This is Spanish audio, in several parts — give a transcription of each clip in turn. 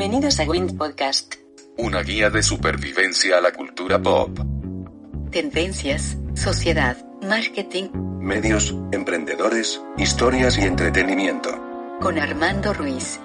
Bienvenidos a Wind Podcast. Una guía de supervivencia a la cultura pop. Tendencias, sociedad, marketing. Medios, emprendedores, historias y entretenimiento. Con Armando Ruiz.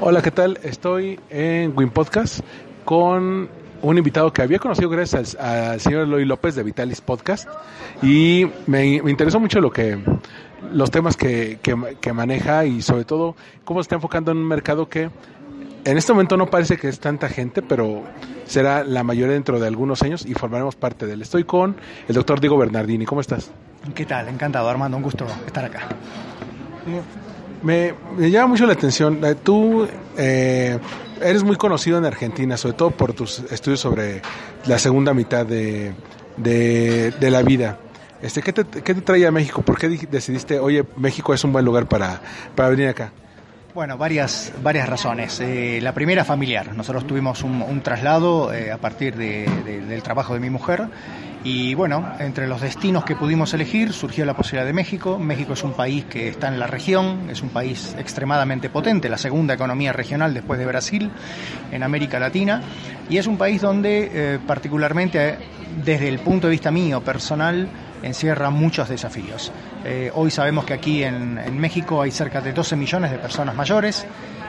Hola, ¿qué tal? Estoy en Win Podcast con un invitado que había conocido gracias al, al señor Eloy López de Vitalis Podcast y me, me interesó mucho lo que los temas que, que, que, maneja y sobre todo cómo se está enfocando en un mercado que en este momento no parece que es tanta gente, pero será la mayoría dentro de algunos años y formaremos parte de él. Estoy con el doctor Diego Bernardini. ¿Cómo estás? ¿Qué tal? Encantado, Armando. Un gusto estar acá. Me, me llama mucho la atención. Tú eh, eres muy conocido en Argentina, sobre todo por tus estudios sobre la segunda mitad de, de, la vida. Este, ¿qué, te, ¿Qué te trae a México? ¿Por qué decidiste, oye, México es un buen lugar para, para venir acá? Bueno, varias, varias razones. Eh, la primera, familiar. Nosotros tuvimos un, un traslado eh, a partir de, del trabajo de mi mujer y bueno, entre los destinos que pudimos elegir surgió la posibilidad de México. México es un país que está en la región, es un país extremadamente potente, la segunda economía regional después de Brasil en América Latina y es un país donde eh, particularmente desde el punto de vista mío personal encierra muchos desafíos. Eh, hoy sabemos que aquí en, en, México hay cerca de 12 millones de personas mayores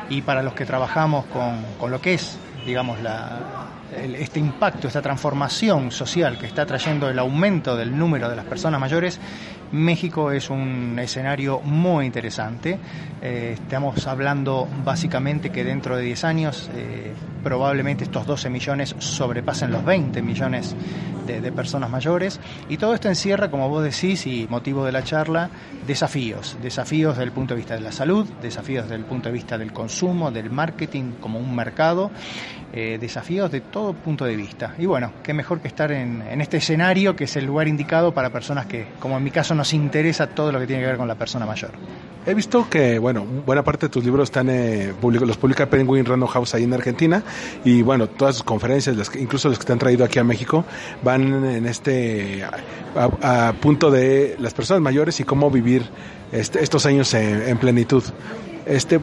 y para los que trabajamos con, con lo que es, digamos, la, este impacto, esta transformación social que está trayendo el aumento del número de las personas mayores, México es un escenario muy interesante. Eh, estamos hablando básicamente que dentro de 10 años eh, probablemente estos 12 millones sobrepasen los 20 millones de, personas mayores y todo esto encierra, como vos decís y motivo de la charla, desafíos, desafíos desde el punto de vista de la salud, desafíos desde el punto de vista del consumo, del marketing como un mercado, eh, desafíos de todo punto de vista. Y bueno, qué mejor que estar en, en este escenario que es el lugar indicado para personas que, como en mi caso, nos interesa todo lo que tiene que ver con la persona mayor. He visto que, bueno, buena parte de tus libros están, eh, public los publica Penguin Random House ahí en Argentina y bueno, todas sus conferencias, las incluso las que te han traído aquí a México, van en este a, a punto de las personas mayores y cómo vivir este, estos años en, en, plenitud. Este,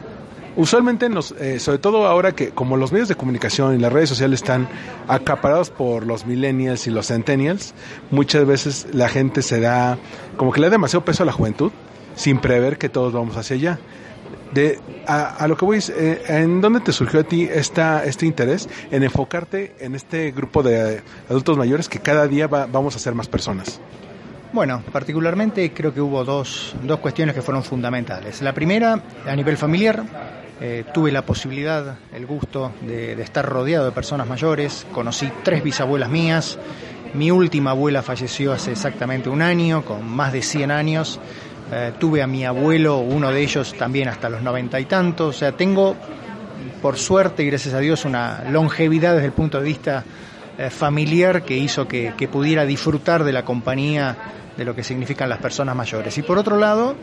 usualmente, nos, eh, sobre todo ahora que como los medios de comunicación y las redes sociales están acaparados por los millennials y los centennials, muchas veces la gente se da, como que le da demasiado peso a la juventud sin prever que todos vamos hacia allá. De, a, a, lo que voy eh, ¿en dónde te surgió a ti esta, este interés en enfocarte en este grupo de adultos mayores que cada día va, vamos a ser más personas? Bueno, particularmente creo que hubo dos, dos cuestiones que fueron fundamentales. La primera, a nivel familiar, eh, tuve la posibilidad, el gusto de, estar rodeado de personas mayores, conocí tres bisabuelas mías, mi última abuela falleció hace exactamente un año, con más de 100 años, eh, tuve a mi abuelo, uno de ellos también hasta los noventa y tantos, o sea, tengo por suerte y gracias a Dios una longevidad desde el punto de vista eh, familiar que hizo que, pudiera disfrutar de la compañía de lo que significan las personas mayores. Y por otro lado,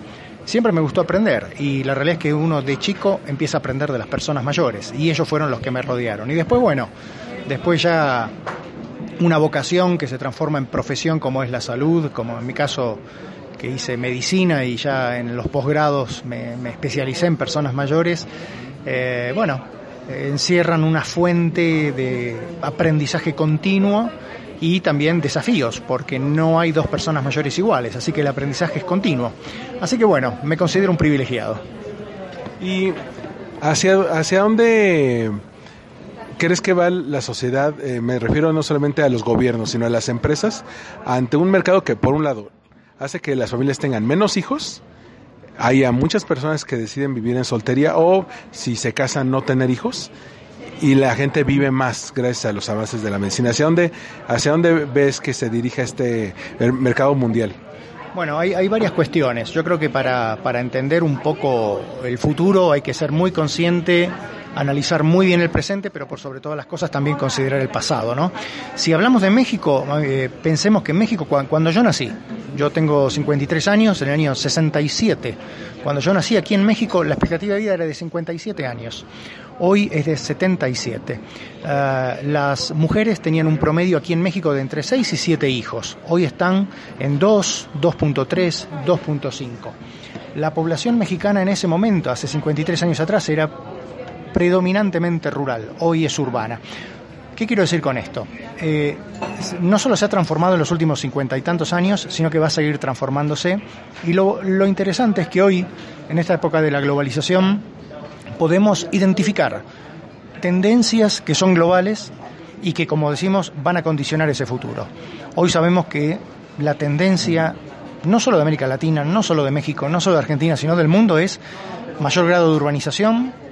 siempre me gustó aprender y la realidad es que uno de chico empieza a aprender de las personas mayores y ellos fueron los que me rodearon. Y después, bueno, después ya una vocación que se transforma en profesión como es la salud, como en mi caso que hice medicina y ya en los posgrados me, me especialicé en personas mayores, eh, bueno, encierran una fuente de aprendizaje continuo y también desafíos, porque no hay dos personas mayores iguales, así que el aprendizaje es continuo. Así que bueno, me considero un privilegiado. ¿Y hacia, hacia dónde crees que va la sociedad? Eh, me refiero no solamente a los gobiernos, sino a las empresas, ante un mercado que, por un lado, hace que las familias tengan menos hijos. Hay muchas personas que deciden vivir en soltería o si se casan no tener hijos. y la gente vive más gracias a los avances de la medicina. ¿Hacia dónde, hacia dónde ves que se dirige este mercado mundial? Bueno, hay, hay varias cuestiones. Yo creo que para, para entender un poco el futuro hay que ser muy consciente analizar muy bien el presente, pero por sobre todas las cosas también considerar el pasado, ¿no? Si hablamos de México, eh, pensemos que en México, cuando, yo nací, yo tengo 53 años, en el año 67, cuando yo nací aquí en México, la expectativa de vida era de 57 años. Hoy es de 77. Eh, las mujeres tenían un promedio aquí en México de entre 6 y 7 hijos. Hoy están en 2, 2.3, 2.5. La población mexicana en ese momento, hace 53 años atrás, era predominantemente rural, hoy es urbana. ¿Qué quiero decir con esto? Eh, no solo se ha transformado en los últimos cincuenta y tantos años, sino que va a seguir transformándose. Y lo, lo interesante es que hoy, en esta época de la globalización, podemos identificar tendencias que son globales y que, como decimos, van a condicionar ese futuro. Hoy sabemos que la tendencia, no solo de América Latina, no solo de México, no solo de Argentina, sino del mundo, es mayor grado de urbanización,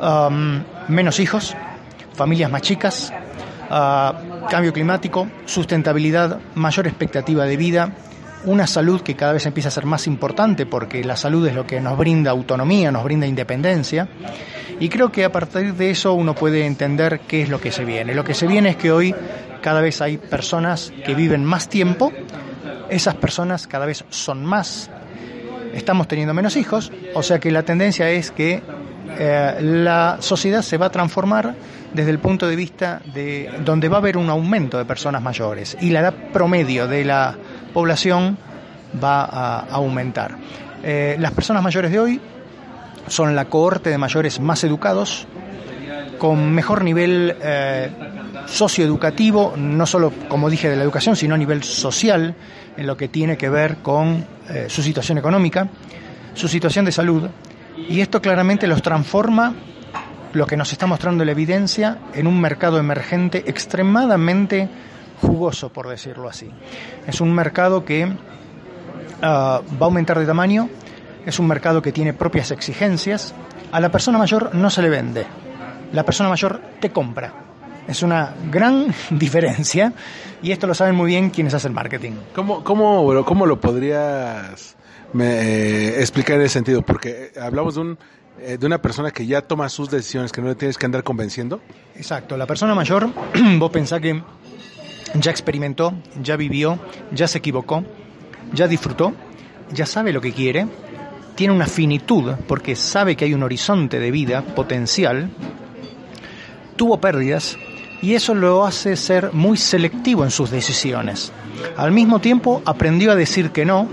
Um, menos hijos, familias más chicas, uh, cambio climático, sustentabilidad, mayor expectativa de vida, una salud que cada vez empieza a ser más importante porque la salud es lo que nos brinda autonomía, nos brinda independencia. Y creo que a partir de eso uno puede entender qué es lo que se viene. Lo que se viene es que hoy cada vez hay personas que viven más tiempo, esas personas cada vez son más, estamos teniendo menos hijos, o sea que la tendencia es que eh, la sociedad se va a transformar desde el punto de vista de donde va a haber un aumento de personas mayores y la edad promedio de la población va a aumentar. Eh, las personas mayores de hoy son la cohorte de mayores más educados, con mejor nivel eh, socioeducativo, no solo, como dije, de la educación, sino a nivel social, en lo que tiene que ver con su situación económica, su situación de salud, y esto claramente los transforma, lo que nos está mostrando la evidencia, en un mercado emergente extremadamente jugoso, por decirlo así. Es un mercado que ah, va a aumentar de tamaño, es un mercado que tiene propias exigencias. A la persona mayor no se le vende, la persona mayor te compra. Es una gran diferencia y esto lo saben muy bien quienes hacen marketing. ¿Cómo, cómo, cómo lo podrías me, eh, explicar en ese sentido, porque hablamos de un eh, de una persona que ya toma sus decisiones, que no le tienes que andar convenciendo. Exacto, la persona mayor, vos pensás que ya experimentó, ya vivió, ya se equivocó, ya disfrutó, ya sabe lo que quiere, tiene una finitud porque sabe que hay un horizonte de vida potencial, tuvo pérdidas y eso lo hace ser muy selectivo en sus decisiones. Al mismo tiempo aprendió a decir que no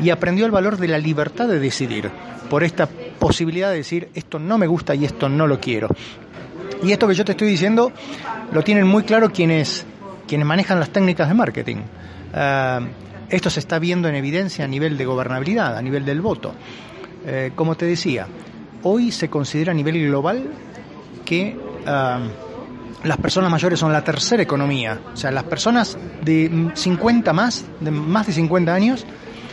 y aprendió el valor de la libertad de decidir, por esta posibilidad de decir esto no me gusta y esto no lo quiero. Y esto que yo te estoy diciendo lo tienen muy claro quienes, quienes manejan las técnicas de marketing. Ah, esto se está viendo en evidencia a nivel de gobernabilidad, a nivel del voto. Eh, como te decía, hoy se considera a nivel global que ah, las personas mayores son la tercera economía. O sea, las personas de 50 más, de más de 50 años,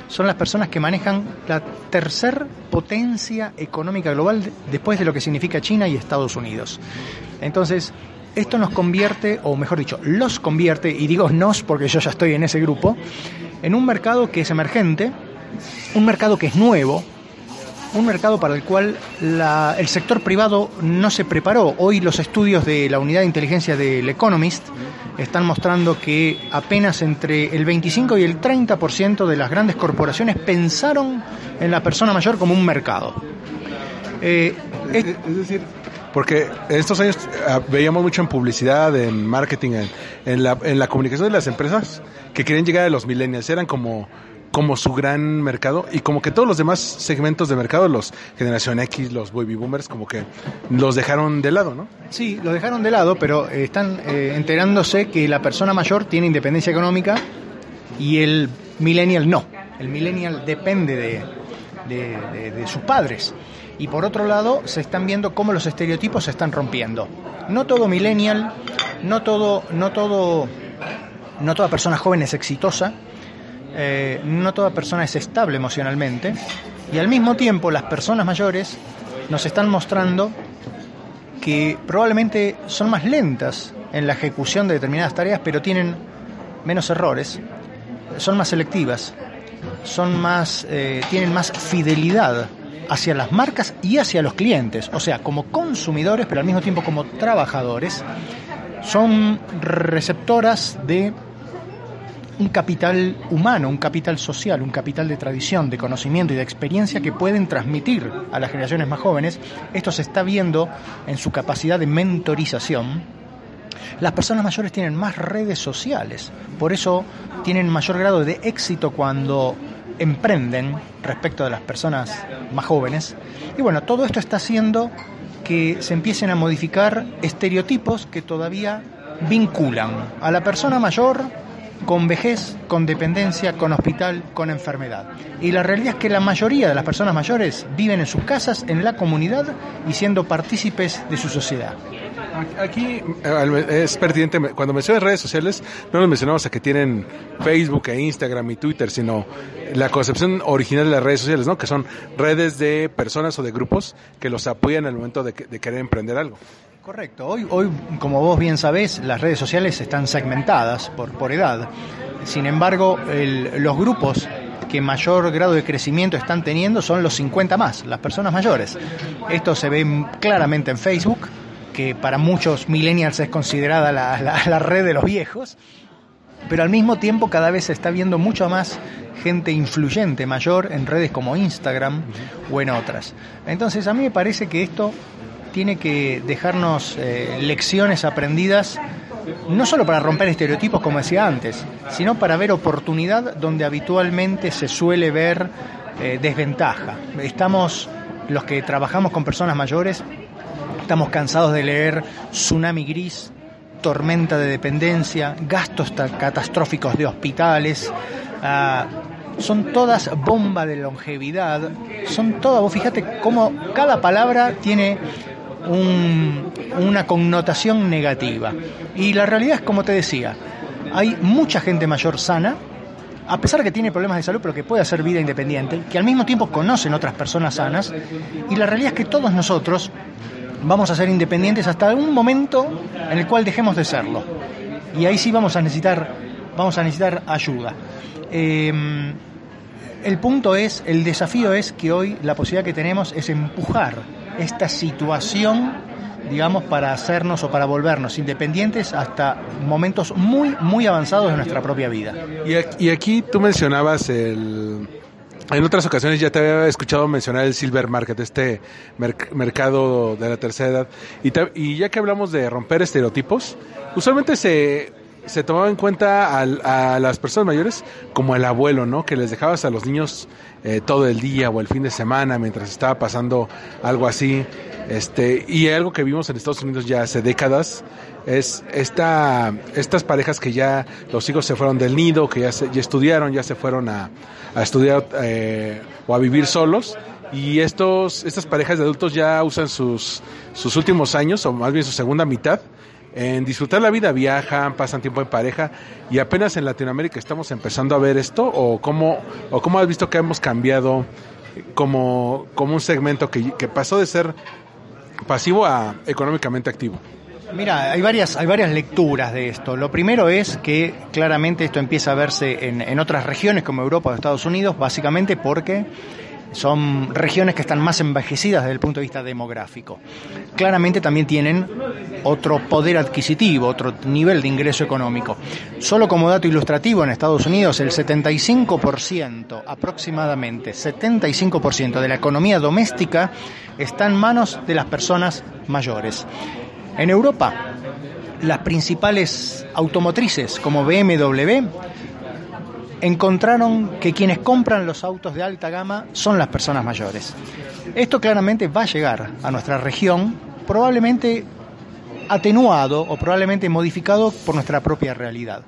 son las personas que manejan la tercer potencia económica global después de lo que significa China y Estados Unidos. Entonces, esto nos convierte, o mejor dicho, los convierte, y digo nos porque yo ya estoy en ese grupo, en un mercado que es emergente, un mercado que es nuevo, un mercado para el cual el sector privado no se preparó. Hoy los estudios de la unidad de inteligencia del Economist están mostrando que apenas entre el 25 y el 30% de las grandes corporaciones pensaron en la persona mayor como un mercado. Eh, es, decir, porque en estos años ah, veíamos mucho en publicidad, en marketing, en, en, la, comunicación de las empresas que querían llegar a los millennials. Eran como como su gran mercado y como que todos los demás segmentos de mercado, los generación X, los baby boomers, como que los dejaron de lado, ¿no? Sí, los dejaron de lado, pero están eh, enterándose que la persona mayor tiene independencia económica y el millennial no. El millennial depende de, de sus padres. Y por otro lado, se están viendo cómo los estereotipos se están rompiendo. No todo millennial, no todo, no todo, no toda persona joven es exitosa, eh, no toda persona es estable emocionalmente y al mismo tiempo las personas mayores nos están mostrando que probablemente son más lentas en la ejecución de determinadas tareas, pero tienen menos errores, son más selectivas, son más, eh, tienen más fidelidad hacia las marcas y hacia los clientes, o sea, como consumidores, pero al mismo tiempo como trabajadores, son receptoras de un capital humano, un capital social, un capital de tradición, de conocimiento y de experiencia que pueden transmitir a las generaciones más jóvenes. Esto se está viendo en su capacidad de mentorización. Las personas mayores tienen más redes sociales, por eso tienen mayor grado de éxito cuando emprenden respecto de las personas más jóvenes. Y bueno, todo esto está haciendo que se empiecen a modificar estereotipos que todavía vinculan a la persona mayor con vejez, con dependencia, con hospital, con enfermedad. Y la realidad es que la mayoría de las personas mayores viven en sus casas, en la comunidad y siendo partícipes de su sociedad. Aquí es pertinente, cuando mencionas redes sociales, no nos mencionamos a que tienen Facebook e Instagram y Twitter, sino la concepción original de las redes sociales, ¿no? Que son redes de personas o de grupos que los apoyan en el momento de, de querer emprender algo. Correcto. Hoy, hoy, como vos bien sabés, las redes sociales están segmentadas por, por edad. Sin embargo, los grupos que mayor grado de crecimiento están teniendo son los 50 más, las personas mayores. Esto se ve claramente en Facebook, que para muchos millennials es considerada la, la, la red de los viejos, pero al mismo tiempo cada vez se está viendo mucho más gente influyente mayor en redes como Instagram o en otras. Entonces a mí me parece que esto tiene que dejarnos eh, lecciones aprendidas, no solo para romper estereotipos, como decía antes, sino para ver oportunidad donde habitualmente se suele ver eh, desventaja. Estamos, los que trabajamos con personas mayores, estamos cansados de leer Tsunami Gris, tormenta de dependencia, gastos catastróficos de hospitales. Uh, son todas bomba de longevidad, son todas, vos fíjate cómo cada palabra tiene un, una connotación negativa. Y la realidad es, como te decía, hay mucha gente mayor sana, a pesar que tiene problemas de salud, pero que puede hacer vida independiente, que al mismo tiempo conocen otras personas sanas, y la realidad es que todos nosotros vamos a ser independientes hasta un momento en el cual dejemos de serlo. Y ahí sí vamos a necesitar, vamos a necesitar ayuda. Eh, el punto es, el desafío es que hoy la posibilidad que tenemos es empujar esta situación, digamos, para hacernos o para volvernos independientes hasta momentos muy, muy avanzados de nuestra propia vida. Y aquí tú mencionabas el... En otras ocasiones ya te había escuchado mencionar el Silver Market, este merc mercado de la tercera edad. Y, y ya que hablamos de romper estereotipos, usualmente se se tomaba en cuenta a, a, las personas mayores como el abuelo, ¿no? Que les dejabas a los niños eh, todo el día o el fin de semana mientras estaba pasando algo así. Este, y algo que vimos en Estados Unidos ya hace décadas es esta, estas parejas que ya los hijos se fueron del nido, que ya, se, ya estudiaron, ya se fueron a, estudiar eh, o a vivir solos. Y estos, estas parejas de adultos ya usan sus, sus últimos años, o más bien su segunda mitad, en disfrutar la vida, viajan, pasan tiempo en pareja y apenas en Latinoamérica estamos empezando a ver esto o cómo, o cómo has visto que hemos cambiado como, como un segmento que, que pasó de ser pasivo a económicamente activo. Mira, hay varias, hay varias lecturas de esto. Lo primero es que claramente esto empieza a verse en, en otras regiones como Europa o Estados Unidos, básicamente porque son regiones que están más envejecidas desde el punto de vista demográfico. Claramente también tienen otro poder adquisitivo, otro nivel de ingreso económico. Solo como dato ilustrativo, en Estados Unidos el 75%, aproximadamente 75% de la economía doméstica está en manos de las personas mayores. En Europa, las principales automotrices como BMW encontraron que quienes compran los autos de alta gama son las personas mayores. Esto claramente va a llegar a nuestra región, probablemente atenuado o probablemente modificado por nuestra propia realidad.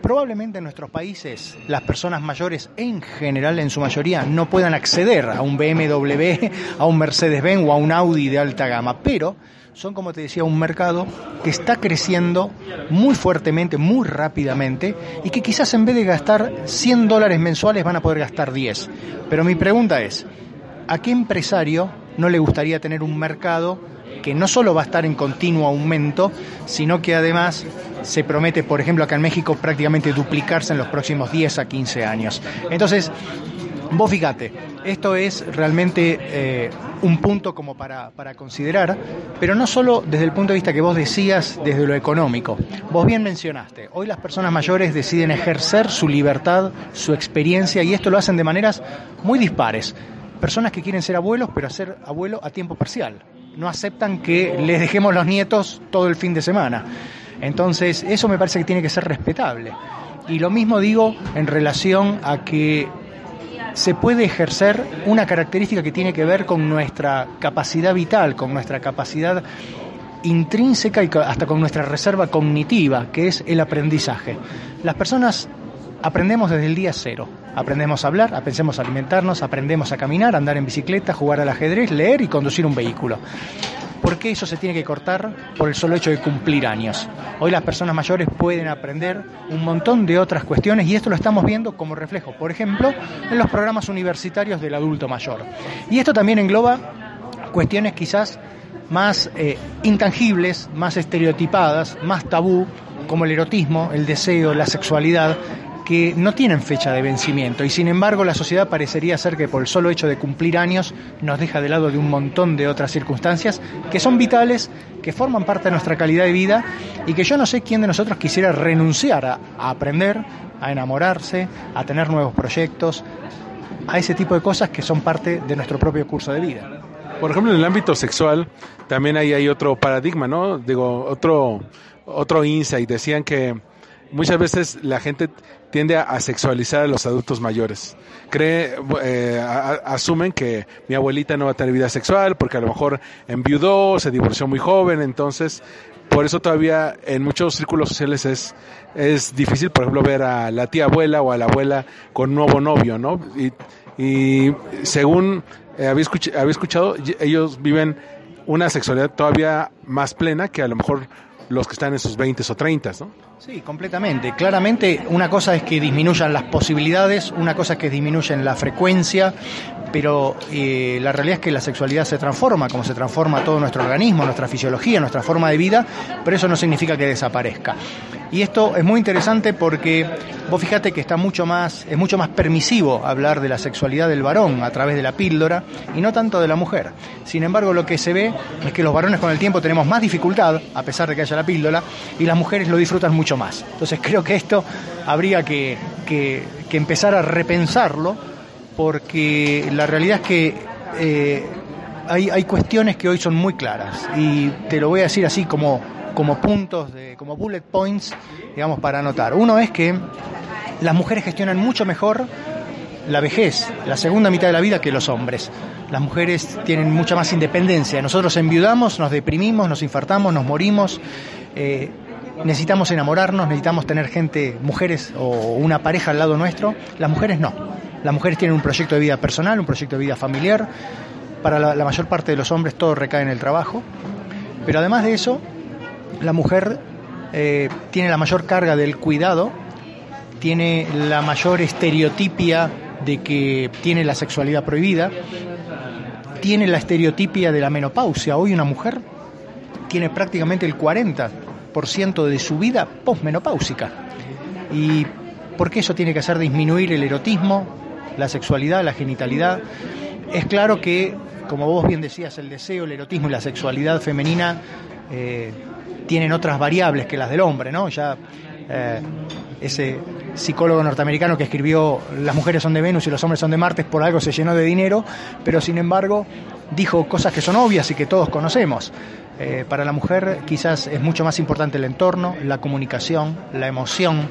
Probablemente en nuestros países las personas mayores en general, en su mayoría, no puedan acceder a un BMW, a un Mercedes-Benz o a un Audi de alta gama, pero son, como te decía, un mercado que está creciendo muy fuertemente, muy rápidamente, y que quizás en vez de gastar 100 dólares mensuales van a poder gastar 10. Pero mi pregunta es, ¿a qué empresario no le gustaría tener un mercado que no solo va a estar en continuo aumento, sino que además se promete, por ejemplo, acá en México prácticamente duplicarse en los próximos 10 a 15 años. Entonces, vos fíjate, esto es realmente eh, un punto como para, para, considerar, pero no solo desde el punto de vista que vos decías, desde lo económico. Vos bien mencionaste, hoy las personas mayores deciden ejercer su libertad, su experiencia, y esto lo hacen de maneras muy dispares. Personas que quieren ser abuelos, pero ser abuelo a tiempo parcial. No aceptan que les dejemos los nietos todo el fin de semana. Entonces, eso me parece que tiene que ser respetable. Y lo mismo digo en relación a que se puede ejercer una característica que tiene que ver con nuestra capacidad vital, con nuestra capacidad intrínseca y hasta con nuestra reserva cognitiva, que es el aprendizaje. Las personas aprendemos desde el día cero. Aprendemos a hablar, aprendemos a alimentarnos, aprendemos a caminar, andar en bicicleta, jugar al ajedrez, leer y conducir un vehículo. ¿Por qué eso se tiene que cortar? Por el solo hecho de cumplir años. Hoy las personas mayores pueden aprender un montón de otras cuestiones y esto lo estamos viendo como reflejo, por ejemplo, en los programas universitarios del adulto mayor. Y esto también engloba cuestiones quizás más eh, intangibles, más estereotipadas, más tabú, como el erotismo, el deseo, la sexualidad, que no tienen fecha de vencimiento y sin embargo la sociedad parecería ser que por el solo hecho de cumplir años nos deja de lado de un montón de otras circunstancias que son vitales, que forman parte de nuestra calidad de vida y que yo no sé quién de nosotros quisiera renunciar a, aprender, a enamorarse, a tener nuevos proyectos, a ese tipo de cosas que son parte de nuestro propio curso de vida. Por ejemplo, en el ámbito sexual también ahí hay otro paradigma, ¿no? Digo, otro otro insight. Decían que muchas veces la gente tiende a, sexualizar a los adultos mayores. Cree, eh, asumen que mi abuelita no va a tener vida sexual porque a lo mejor enviudó, se divorció muy joven, entonces por eso todavía en muchos círculos sociales es, es difícil, por ejemplo, ver a la tía abuela o a la abuela con nuevo novio, ¿no? Y, y según eh, había, había escuchado, ellos viven una sexualidad todavía más plena que a lo mejor los que están en sus 20 o 30, ¿no? Sí, completamente. Claramente una cosa es que disminuyan las posibilidades, una cosa es que disminuyen la frecuencia, pero eh, la realidad es que la sexualidad se transforma, como se transforma todo nuestro organismo, nuestra fisiología, nuestra forma de vida, pero eso no significa que desaparezca. Y esto es muy interesante porque vos fíjate que está mucho más, es mucho más permisivo hablar de la sexualidad del varón a través de la píldora y no tanto de la mujer. Sin embargo, lo que se ve es que los varones con el tiempo tenemos más dificultad, a pesar de que haya la píldora, y las mujeres lo disfrutan mucho más. Entonces creo que esto habría que, que empezar a repensarlo porque la realidad es que eh, hay, hay, cuestiones que hoy son muy claras y te lo voy a decir así como, como puntos, de, como bullet points, digamos, para anotar. Uno es que las mujeres gestionan mucho mejor la vejez, la segunda mitad de la vida que los hombres. Las mujeres tienen mucha más independencia. Nosotros enviudamos, nos deprimimos, nos infartamos, nos morimos. Eh, necesitamos enamorarnos, necesitamos tener gente, mujeres o una pareja al lado nuestro. Las mujeres no. Las mujeres tienen un proyecto de vida personal, un proyecto de vida familiar. Para la, mayor parte de los hombres todo recae en el trabajo. Pero además de eso, la mujer eh, tiene la mayor carga del cuidado, tiene la mayor estereotipia de que tiene la sexualidad prohibida, tiene la estereotipia de la menopausia. Hoy una mujer tiene prácticamente el 40% de su vida posmenopáusica. ¿Y por qué eso tiene que hacer disminuir el erotismo, la sexualidad, la genitalidad. Es claro que, como vos bien decías, el deseo, el erotismo y la sexualidad femenina eh, tienen otras variables que las del hombre, ¿no? Ya eh, ese psicólogo norteamericano que escribió Las mujeres son de Venus y los hombres son de Marte por algo se llenó de dinero, pero sin embargo dijo cosas que son obvias y que todos conocemos. Eh, para la mujer quizás es mucho más importante el entorno, la comunicación, la emoción,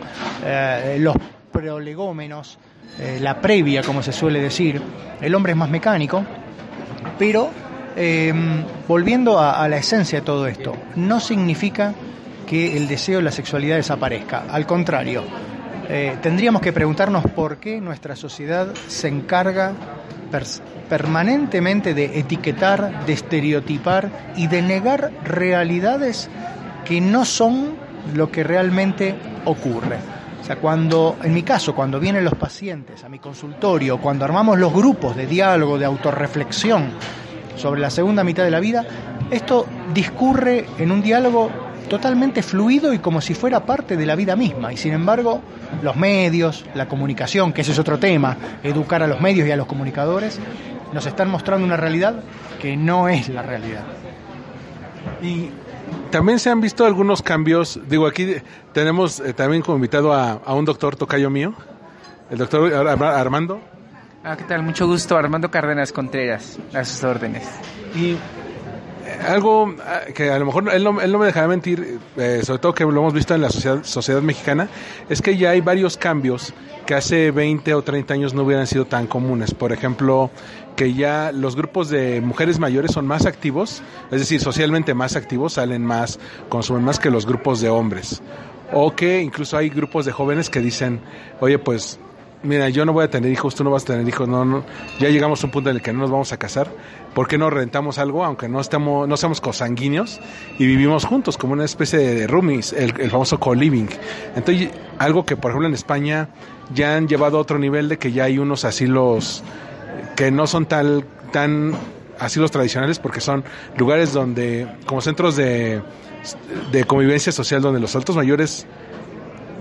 los prolegómenos, eh, la previa, como se suele decir. El hombre es más mecánico, pero em, volviendo a, la esencia de todo esto, no significa que el deseo de la sexualidad desaparezca. Al contrario, eh, tendríamos que preguntarnos por qué nuestra sociedad se encarga permanentemente de etiquetar, de estereotipar y de negar realidades que no son lo que realmente ocurre sea, cuando, en mi caso, cuando vienen los pacientes a mi consultorio, cuando armamos los grupos de diálogo, de autorreflexión sobre la segunda mitad de la vida, esto discurre en un diálogo totalmente fluido y como si fuera parte de la vida misma. Y sin embargo, los medios, la comunicación, que ese es otro tema, educar a los medios y a los comunicadores, nos están mostrando una realidad que no es la realidad. Y también se han visto algunos cambios. Digo, aquí tenemos eh, también como invitado a, a, un doctor tocayo mío, el doctor Armando. Ah, ¿qué tal? Mucho gusto, Armando Cárdenas Contreras, a sus órdenes. Y algo ah, que a lo mejor él no, él no me dejará mentir, eh, sobre todo que lo hemos visto en la sociedad, sociedad mexicana, es que ya hay varios cambios que hace 20 o 30 años no hubieran sido tan comunes. Por ejemplo, que ya los grupos de mujeres mayores son más activos, es decir, socialmente más activos, salen más, consumen más que los grupos de hombres. O que incluso hay grupos de jóvenes que dicen, oye, pues, mira, yo no voy a tener hijos, tú no vas a tener hijos, no, no, ya llegamos a un punto en el que no nos vamos a casar, ¿por qué no rentamos algo, aunque no estamos, no seamos cosanguíneos, y vivimos juntos, como una especie de roomies, el, famoso co-living? Entonces, algo que, por ejemplo, en España ya han llevado a otro nivel de que ya hay unos asilos que no son tal, tan asilos tradicionales porque son lugares donde, como centros de, de convivencia social donde los altos mayores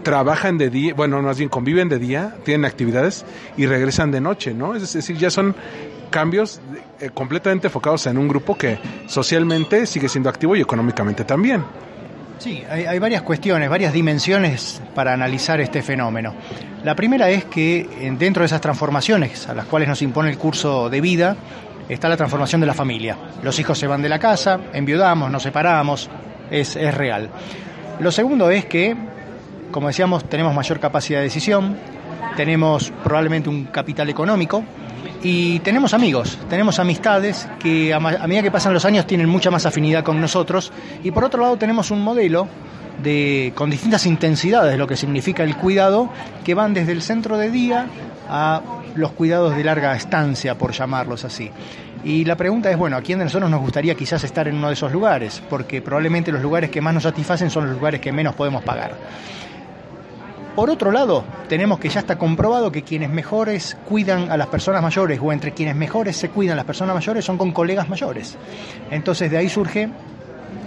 trabajan de día, bueno, más bien conviven de día, tienen actividades y regresan de noche, ¿no? Es decir, ya son cambios eh, completamente enfocados en un grupo que socialmente sigue siendo activo y económicamente también. Sí, hay, hay, varias cuestiones, varias dimensiones para analizar este fenómeno. La primera es que dentro de esas transformaciones a las cuales nos impone el curso de vida está la transformación de la familia. Los hijos se van de la casa, enviudamos, nos separamos, es, es real. Lo segundo es que, como decíamos, tenemos mayor capacidad de decisión, tenemos probablemente un capital económico, y tenemos amigos, tenemos amistades que a, medida que pasan los años tienen mucha más afinidad con nosotros y por otro lado tenemos un modelo de, con distintas intensidades de lo que significa el cuidado que van desde el centro de día a los cuidados de larga estancia, por llamarlos así. Y la pregunta es, bueno, ¿a quién de nosotros nos gustaría quizás estar en uno de esos lugares? Porque probablemente los lugares que más nos satisfacen son los lugares que menos podemos pagar. Por otro lado, tenemos que ya está comprobado que quienes mejores cuidan a las personas mayores o entre quienes mejores se cuidan las personas mayores son con colegas mayores. Entonces de ahí surge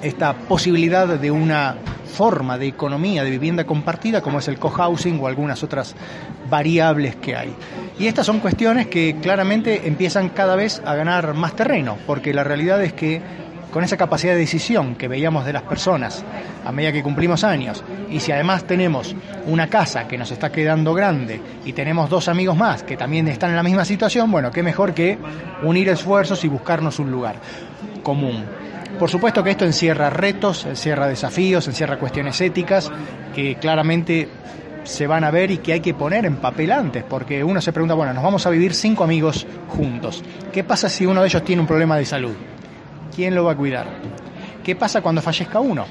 esta posibilidad de una forma de economía de vivienda compartida como es el cohousing o algunas otras variables que hay. Y estas son cuestiones que claramente empiezan cada vez a ganar más terreno, porque la realidad es que con esa capacidad de decisión que veíamos de las personas a medida que cumplimos años, y si además tenemos una casa que nos está quedando grande y tenemos dos amigos más que también están en la misma situación, bueno, qué mejor que unir esfuerzos y buscarnos un lugar común. Por supuesto que esto encierra retos, encierra desafíos, encierra cuestiones éticas que claramente se van a ver y que hay que poner en papel antes, porque uno se pregunta, bueno, nos vamos a vivir cinco amigos juntos. ¿Qué pasa si uno de ellos tiene un problema de salud? ¿Quién lo va a cuidar? ¿Qué pasa cuando fallezca uno?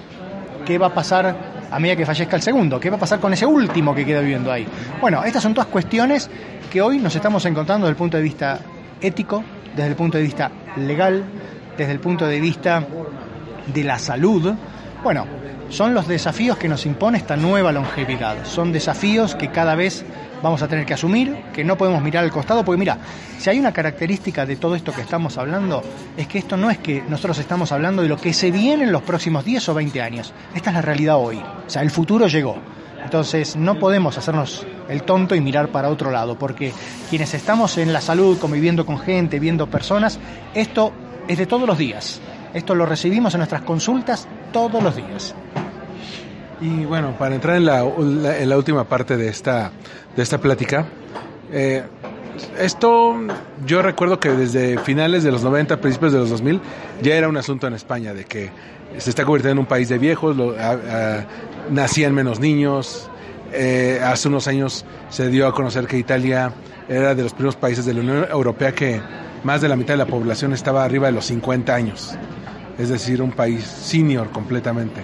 ¿Qué va a pasar a medida que fallezca el segundo? ¿Qué va a pasar con ese último que queda viviendo ahí? Bueno, estas son todas cuestiones que hoy nos estamos encontrando desde el punto de vista ético, desde el punto de vista legal, desde el punto de vista de la salud. Bueno, son los desafíos que nos impone esta nueva longevidad. Son desafíos que cada vez vamos a tener que asumir, que no podemos mirar al costado, porque mira, si hay una característica de todo esto que estamos hablando, es que esto no es que nosotros estamos hablando de lo que se viene en los próximos 10 o 20 años. Esta es la realidad hoy. O sea, el futuro llegó. Entonces no podemos hacernos el tonto y mirar para otro lado, porque quienes estamos en la salud, conviviendo con gente, viendo personas, esto es de todos los días. Esto lo recibimos en nuestras consultas todos los días. Y bueno, para entrar en la, en la última parte de esta, de esta plática, eh, esto yo recuerdo que desde finales de los 90, principios de los 2000, ya era un asunto en España de que se está convirtiendo en un país de viejos, nacían menos niños. Eh, hace unos años se dio a conocer que Italia era de los primeros países de la Unión Europea que más de la mitad de la población estaba arriba de los 50 años. Es decir, un país senior completamente.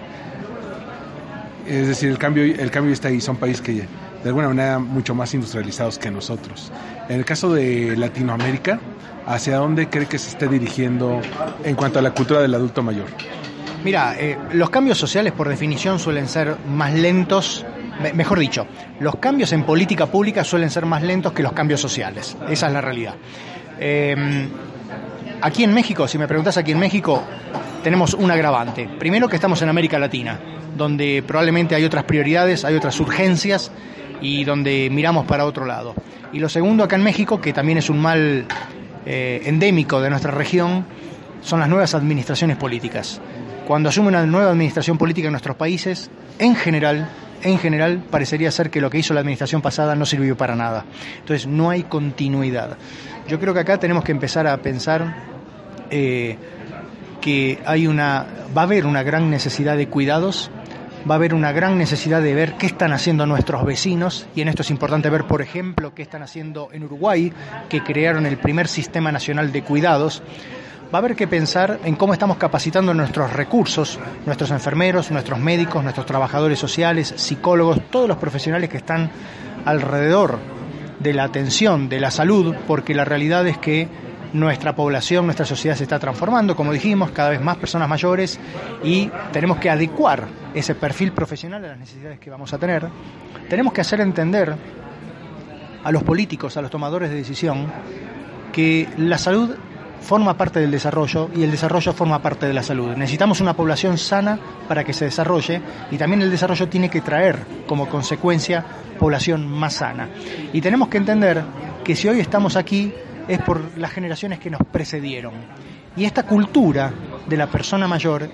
Es decir, el cambio, el cambio está ahí, son países que de alguna manera mucho más industrializados que nosotros. En el caso de Latinoamérica, ¿hacia dónde cree que se esté dirigiendo en cuanto a la cultura del adulto mayor? Mira, eh, los cambios sociales por definición suelen ser más lentos, mejor dicho, los cambios en política pública suelen ser más lentos que los cambios sociales. Esa es la realidad. Eh, aquí en México, si me preguntas aquí en México, tenemos un agravante. Primero que estamos en América Latina, donde probablemente hay otras prioridades, hay otras urgencias y donde miramos para otro lado. Y lo segundo acá en México, que también es un mal eh, endémico de nuestra región, son las nuevas administraciones políticas. Cuando asume una nueva administración política en nuestros países, en general, en general parecería ser que lo que hizo la administración pasada no sirvió para nada. Entonces no hay continuidad. Yo creo que acá tenemos que empezar a pensar eh, que hay una, va a haber una gran necesidad de cuidados, va a haber una gran necesidad de ver qué están haciendo nuestros vecinos, y en esto es importante ver, por ejemplo, qué están haciendo en Uruguay, que crearon el primer sistema nacional de cuidados. Va a haber que pensar en cómo estamos capacitando nuestros recursos, nuestros enfermeros, nuestros médicos, nuestros trabajadores sociales, psicólogos, todos los profesionales que están alrededor de la atención, de la salud, porque la realidad es que nuestra población, nuestra sociedad se está transformando, como dijimos, cada vez más personas mayores y tenemos que adecuar ese perfil profesional a las necesidades que vamos a tener. Tenemos que hacer entender a los políticos, a los tomadores de decisión, que la salud forma parte del desarrollo y el desarrollo forma parte de la salud. Necesitamos una población sana para que se desarrolle y también el desarrollo tiene que traer como consecuencia población más sana. Y tenemos que entender que si hoy estamos aquí es por las generaciones que nos precedieron. Y esta cultura de la persona mayor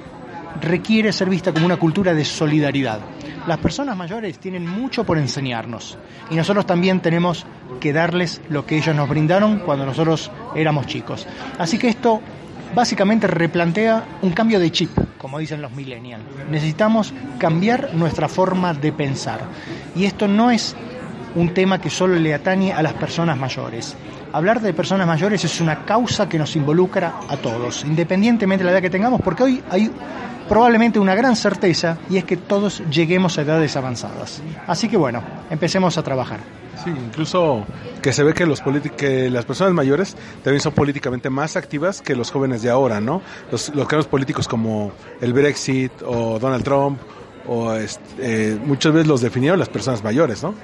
requiere ser vista como una cultura de solidaridad. Las personas mayores tienen mucho por enseñarnos y nosotros también tenemos que darles lo que ellos nos brindaron cuando nosotros éramos chicos. Así que esto básicamente replantea un cambio de chip, como dicen los millennials. Necesitamos cambiar nuestra forma de pensar. Y esto no es un tema que solo le atañe a las personas mayores. Hablar de personas mayores es una causa que nos involucra a todos, independientemente de la edad que tengamos, porque hoy hay probablemente una gran certeza y es que todos lleguemos a edades avanzadas. Así que bueno, empecemos a trabajar. Sí, incluso que se ve que los que las personas mayores también son políticamente más activas que los jóvenes de ahora, ¿no? Los, los políticos como el Brexit o Donald Trump o este, eh, muchas veces los definieron las personas mayores, ¿no?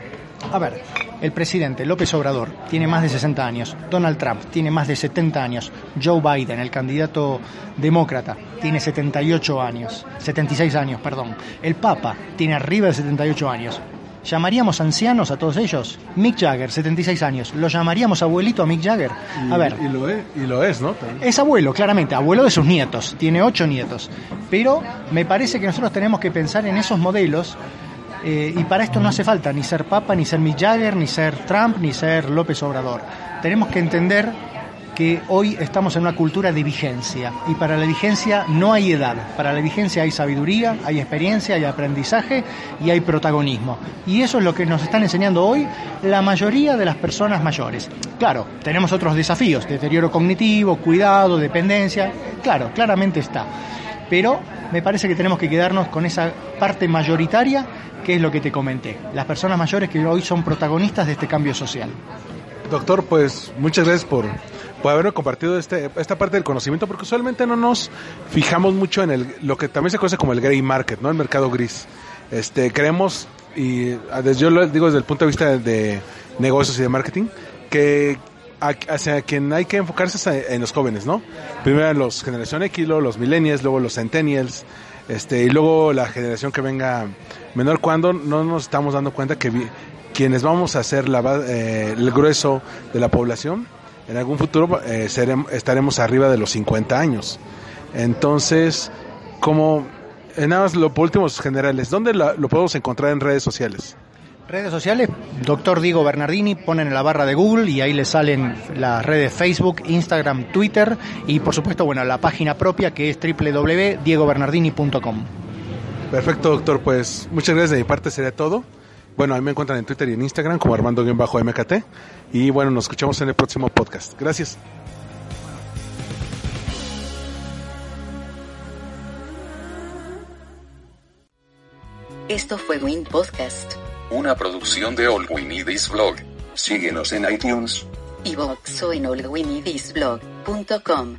A ver, el presidente López Obrador tiene más de 60 años, Donald Trump tiene más de 70 años, Joe Biden, el candidato demócrata, tiene 78 años, 76 años, perdón. El Papa tiene arriba de 78 años. ¿Llamaríamos ancianos a todos ellos? Mick Jagger, 76 años. ¿Lo llamaríamos abuelito a Mick Jagger? A ver. Y lo es, y lo es ¿no? Es abuelo, claramente, abuelo de sus nietos. Tiene ocho nietos. Pero me parece que nosotros tenemos que pensar en esos modelos eh, y para esto no hace falta ni ser Papa, ni ser Mick Jagger, ni ser Trump, ni ser López Obrador. Tenemos que entender que hoy estamos en una cultura de vigencia y para la vigencia no hay edad, para la vigencia hay sabiduría, hay experiencia, hay aprendizaje y hay protagonismo. Y eso es lo que nos están enseñando hoy la mayoría de las personas mayores. Claro, tenemos otros desafíos, deterioro cognitivo, cuidado, dependencia, claro, claramente está. Pero me parece que tenemos que quedarnos con esa parte mayoritaria que es lo que te comenté, las personas mayores que hoy son protagonistas de este cambio social. Doctor, pues muchas gracias por, por habernos compartido este, esta parte del conocimiento, porque usualmente no nos fijamos mucho en el, lo que también se conoce como el gray market, ¿no? El mercado gris. Este, creemos, y desde, yo lo digo desde el punto de vista de negocios y de marketing, que hacia quien hay que enfocarse en los jóvenes, ¿no? Primero los generación X, luego los millennials, luego los centennials, este, y luego la generación que venga menor cuando no nos estamos dando cuenta que quienes vamos a ser la, eh, el grueso de la población, en algún futuro eh, estaremos arriba de los 50 años. Entonces, como, en nada más lo por últimos generales, ¿dónde lo podemos encontrar en redes sociales? Redes sociales, doctor Diego Bernardini, ponen en la barra de Google y ahí le salen las redes Facebook, Instagram, Twitter y por supuesto, bueno, la página propia que es www.diegobernardini.com. Perfecto, doctor. Pues muchas gracias de mi parte, sería todo. Bueno, ahí me encuentran en Twitter y en Instagram como Armando-MKT. Y bueno, nos escuchamos en el próximo podcast. Gracias. Esto fue Win Podcast. Una producción de All We Need Is Blog. Síguenos en iTunes. Y o en allwinidisblog.com.